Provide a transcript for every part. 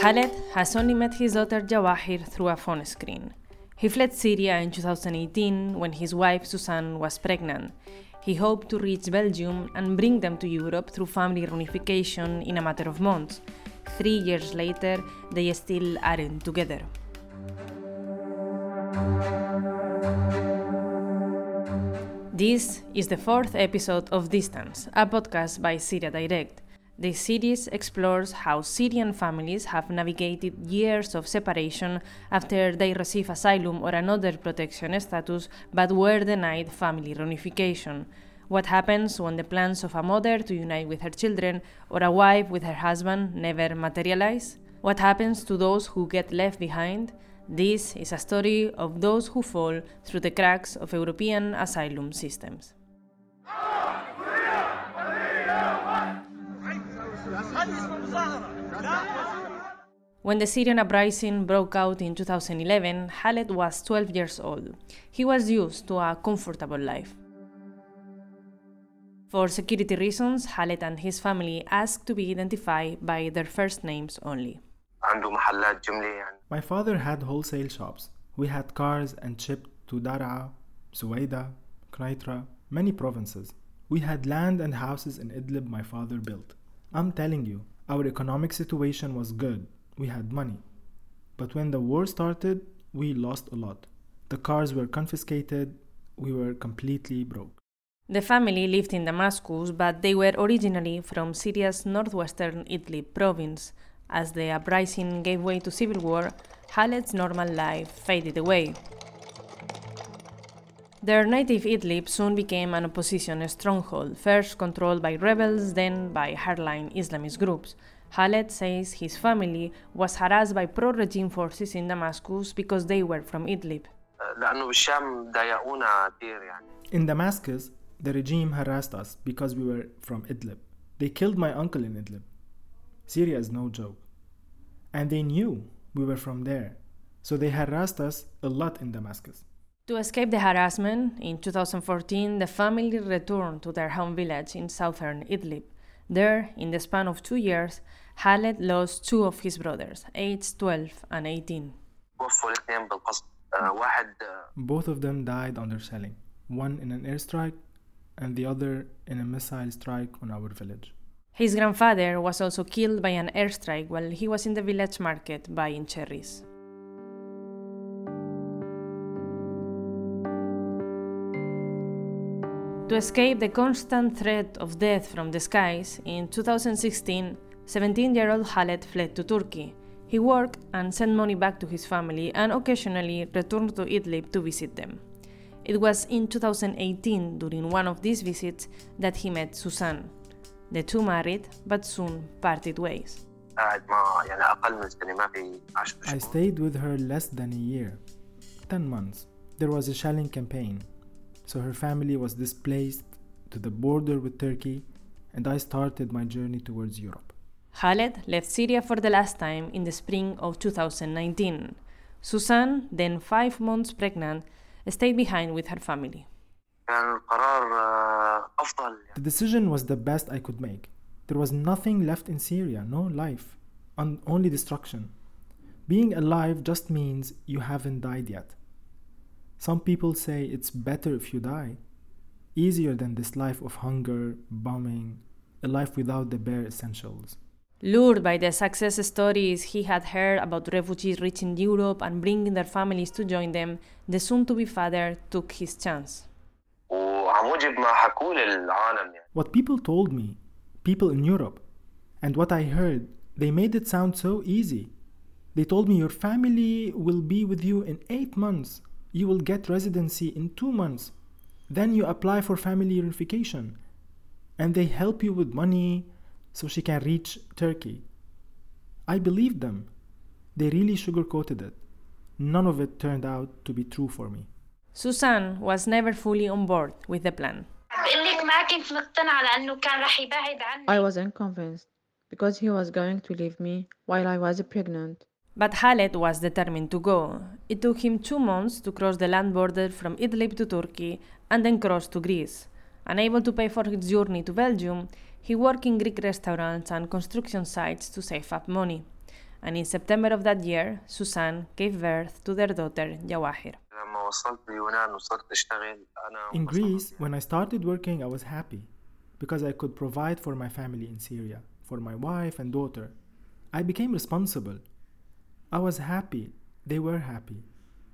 Khaled has only met his daughter Jawahir through a phone screen. He fled Syria in 2018 when his wife Susan was pregnant. He hoped to reach Belgium and bring them to Europe through family reunification in a matter of months. Three years later, they still aren't together. This is the fourth episode of Distance, a podcast by Syria Direct. This series explores how Syrian families have navigated years of separation after they receive asylum or another protection status but were denied family reunification. What happens when the plans of a mother to unite with her children or a wife with her husband never materialize? What happens to those who get left behind? This is a story of those who fall through the cracks of European asylum systems. When the Syrian uprising broke out in 2011, Khaled was 12 years old. He was used to a comfortable life. For security reasons, Khaled and his family asked to be identified by their first names only. My father had wholesale shops. We had cars and shipped to Dar'a, Suwaida, Knaitra, many provinces. We had land and houses in Idlib my father built. I'm telling you, our economic situation was good. We had money. But when the war started, we lost a lot. The cars were confiscated. We were completely broke. The family lived in Damascus, but they were originally from Syria's northwestern Idlib province. As the uprising gave way to civil war, Khaled's normal life faded away. Their native Idlib soon became an opposition stronghold, first controlled by rebels, then by hardline Islamist groups. Khaled says his family was harassed by pro regime forces in Damascus because they were from Idlib. In Damascus, the regime harassed us because we were from Idlib. They killed my uncle in Idlib. Syria is no joke. And they knew we were from there, so they harassed us a lot in Damascus. To escape the harassment, in 2014 the family returned to their home village in southern Idlib. There, in the span of two years, Khaled lost two of his brothers, aged 12 and 18. Both of them died under shelling. one in an airstrike and the other in a missile strike on our village. His grandfather was also killed by an airstrike while he was in the village market buying cherries. To escape the constant threat of death from the skies, in 2016, 17 year old Khaled fled to Turkey. He worked and sent money back to his family and occasionally returned to Idlib to visit them. It was in 2018, during one of these visits, that he met Susan. The two married, but soon parted ways. I stayed with her less than a year, 10 months. There was a shelling campaign. So her family was displaced to the border with Turkey, and I started my journey towards Europe. Khaled left Syria for the last time in the spring of 2019. Susan, then five months pregnant, stayed behind with her family. The decision was the best I could make. There was nothing left in Syria, no life, only destruction. Being alive just means you haven't died yet. Some people say it's better if you die, easier than this life of hunger, bombing, a life without the bare essentials. Lured by the success stories he had heard about refugees reaching Europe and bringing their families to join them, the soon to be father took his chance. What people told me, people in Europe, and what I heard, they made it sound so easy. They told me your family will be with you in eight months you will get residency in two months. Then you apply for family unification and they help you with money so she can reach Turkey. I believed them. They really sugarcoated it. None of it turned out to be true for me. Susan was never fully on board with the plan. I wasn't convinced because he was going to leave me while I was pregnant. But Khaled was determined to go. It took him two months to cross the land border from Idlib to Turkey and then cross to Greece. Unable to pay for his journey to Belgium, he worked in Greek restaurants and construction sites to save up money. And in September of that year, Susan gave birth to their daughter, Jawahir. In Greece, when I started working, I was happy because I could provide for my family in Syria, for my wife and daughter. I became responsible I was happy. They were happy.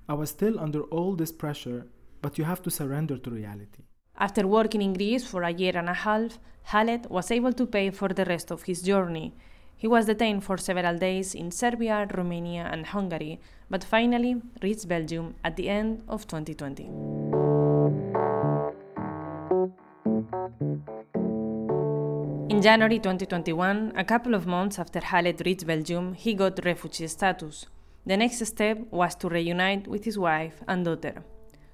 I was still under all this pressure, but you have to surrender to reality. After working in Greece for a year and a half, Khaled was able to pay for the rest of his journey. He was detained for several days in Serbia, Romania, and Hungary, but finally reached Belgium at the end of 2020. In January 2021, a couple of months after Khaled reached Belgium, he got refugee status. The next step was to reunite with his wife and daughter.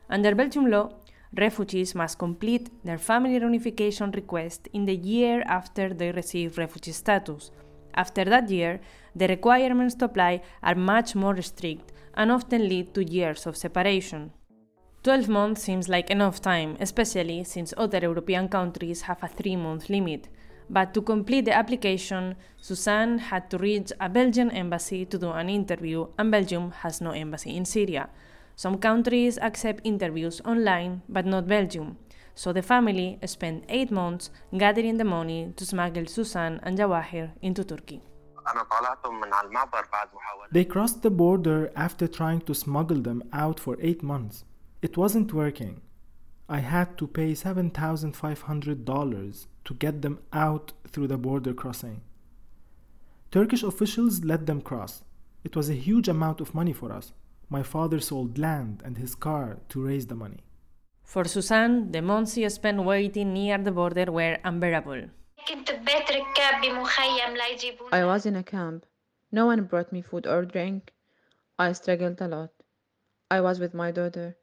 Under Belgium law, refugees must complete their family reunification request in the year after they receive refugee status. After that year, the requirements to apply are much more strict and often lead to years of separation. 12 months seems like enough time, especially since other European countries have a 3 month limit. But to complete the application, Suzanne had to reach a Belgian embassy to do an interview, and Belgium has no embassy in Syria. Some countries accept interviews online, but not Belgium. So the family spent eight months gathering the money to smuggle Suzanne and Jawahir into Turkey. They crossed the border after trying to smuggle them out for eight months. It wasn't working. I had to pay $7,500 to get them out through the border crossing. Turkish officials let them cross. It was a huge amount of money for us. My father sold land and his car to raise the money. For Suzanne, the months she spent waiting near the border were unbearable. I was in a camp. No one brought me food or drink. I struggled a lot. I was with my daughter,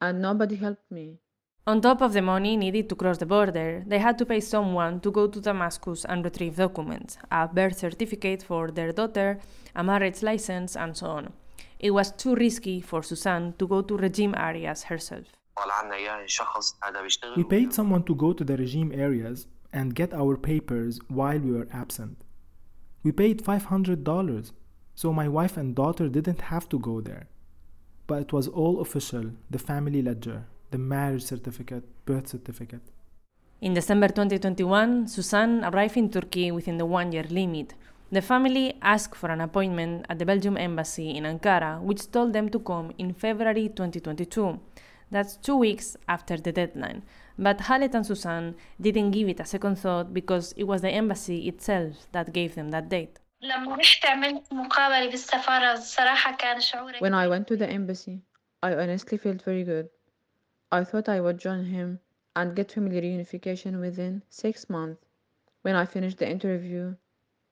and nobody helped me. On top of the money needed to cross the border, they had to pay someone to go to Damascus and retrieve documents, a birth certificate for their daughter, a marriage license, and so on. It was too risky for Suzanne to go to regime areas herself. We paid someone to go to the regime areas and get our papers while we were absent. We paid $500, so my wife and daughter didn't have to go there. But it was all official, the family ledger the marriage certificate, birth certificate. In December 2021, Suzanne arrived in Turkey within the one year limit. The family asked for an appointment at the Belgium embassy in Ankara, which told them to come in February 2022. That's two weeks after the deadline. But Khaled and Suzanne didn't give it a second thought because it was the embassy itself that gave them that date. When I went to the embassy, I honestly felt very good. I thought I would join him and get family reunification within six months. When I finished the interview,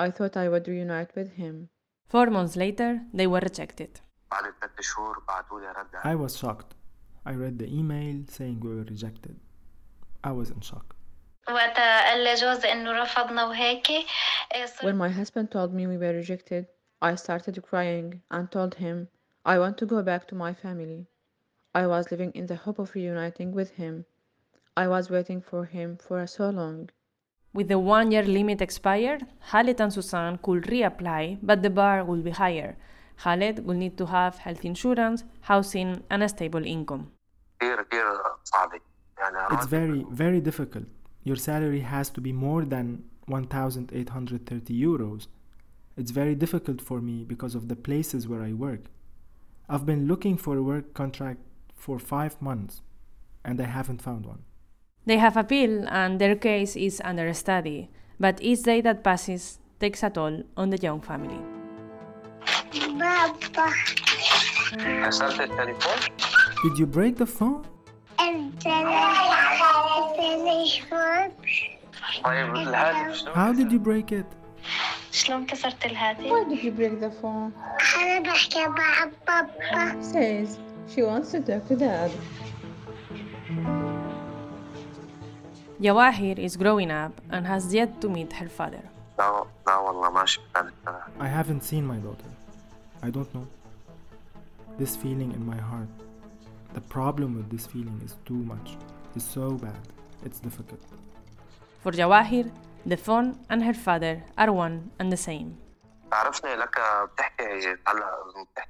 I thought I would reunite with him. Four months later, they were rejected. I was shocked. I read the email saying we were rejected. I was in shock. When my husband told me we were rejected, I started crying and told him I want to go back to my family. I was living in the hope of reuniting with him. I was waiting for him for so long. With the one year limit expired, Khaled and Susan could reapply, but the bar would be higher. Khaled would need to have health insurance, housing, and a stable income. It's very, very difficult. Your salary has to be more than 1,830 euros. It's very difficult for me because of the places where I work. I've been looking for a work contract for five months and I haven't found one. They have appealed, and their case is under study, but each day that passes takes a toll on the young family. بابا كسرت التليفون Did you break the phone? التليفون طيب الهاتف شلون How did you break it? شلون كسرت الهاتف؟ Why did you break the phone? أنا بحكي مع بابا Says She wants to talk to Dad. Jawahir is growing up and has yet to meet her father. I haven't seen my daughter. I don't know. This feeling in my heart. The problem with this feeling is too much. It's so bad. It's difficult. For Jawahir, the phone and her father are one and the same.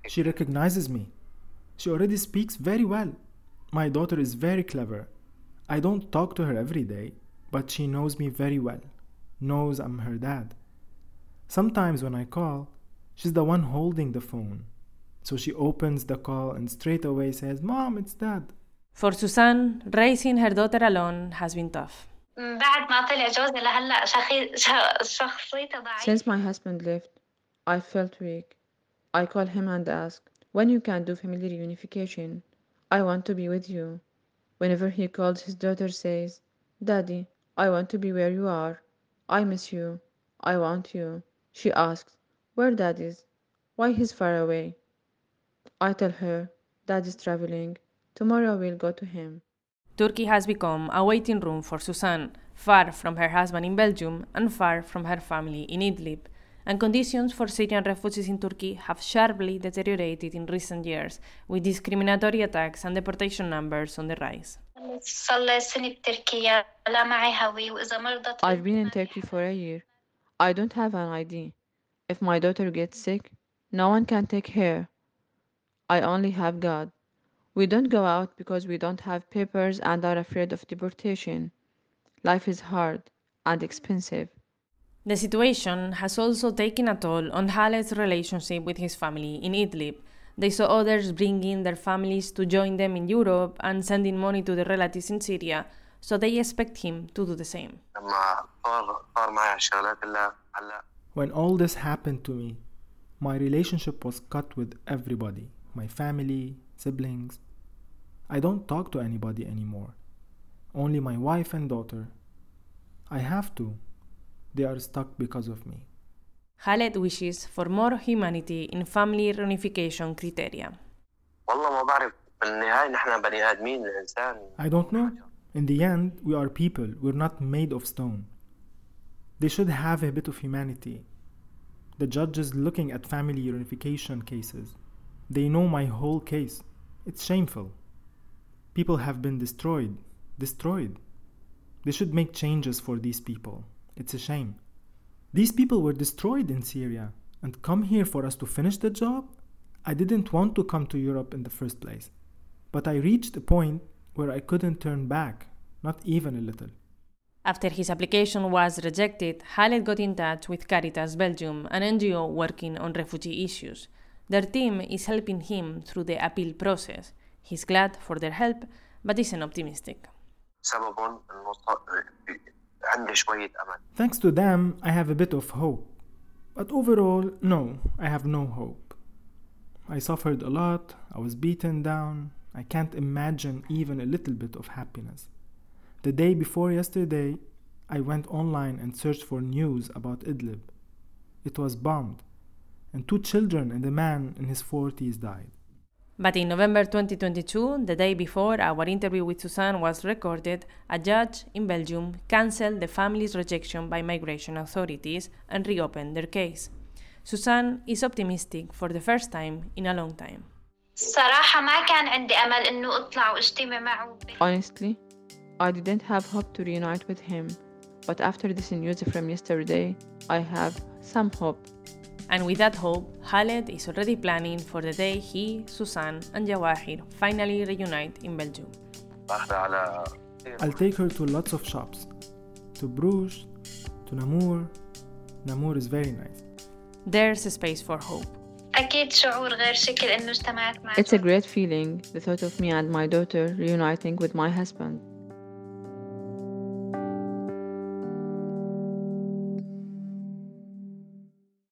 She recognizes me. She already speaks very well. My daughter is very clever. I don't talk to her every day, but she knows me very well, knows I'm her dad. Sometimes when I call, she's the one holding the phone. So she opens the call and straight away says, Mom, it's dad. For Suzanne, raising her daughter alone has been tough. Since my husband left, I felt weak. I called him and asked, when you can do family reunification. I want to be with you. Whenever he calls, his daughter says, Daddy, I want to be where you are. I miss you. I want you. She asks, Where dad is? Why he's far away? I tell her, Dad is traveling. Tomorrow we'll go to him. Turkey has become a waiting room for Susan, far from her husband in Belgium and far from her family in Idlib and conditions for Syrian refugees in Turkey have sharply deteriorated in recent years, with discriminatory attacks and deportation numbers on the rise. I've been in Turkey for a year. I don't have an ID. If my daughter gets sick, no one can take her. I only have God. We don't go out because we don't have papers and are afraid of deportation. Life is hard and expensive. The situation has also taken a toll on Khaled's relationship with his family in Idlib. They saw others bringing their families to join them in Europe and sending money to their relatives in Syria, so they expect him to do the same. When all this happened to me, my relationship was cut with everybody my family, siblings. I don't talk to anybody anymore, only my wife and daughter. I have to they are stuck because of me. Khaled wishes for more humanity in family reunification criteria. I don't know. In the end, we are people. We're not made of stone. They should have a bit of humanity. The judges looking at family reunification cases, they know my whole case. It's shameful. People have been destroyed, destroyed. They should make changes for these people. It's a shame. These people were destroyed in Syria and come here for us to finish the job? I didn't want to come to Europe in the first place. But I reached a point where I couldn't turn back, not even a little. After his application was rejected, Khaled got in touch with Caritas Belgium, an NGO working on refugee issues. Their team is helping him through the appeal process. He's glad for their help, but isn't optimistic. سبب إنه صار- عندي شوية أمل Thanks to them, I have a bit of hope. But overall, no, I have no hope. I suffered a lot, I was beaten down, I can't imagine even a little bit of happiness. The day before yesterday, I went online and searched for news about Idlib. It was bombed, and two children and a man in his 40s died. But in November 2022, the day before our interview with Suzanne was recorded, a judge in Belgium cancelled the family's rejection by migration authorities and reopened their case. Suzanne is optimistic for the first time in a long time. Honestly, I didn't have hope to reunite with him, but after this news from yesterday, I have some hope. And with that hope, Khaled is already planning for the day he, Susan, and Jawahir finally reunite in Belgium. I'll take her to lots of shops. To Bruges, to Namur. Namur is very nice. There's a space for hope. It's a great feeling, the thought of me and my daughter reuniting with my husband.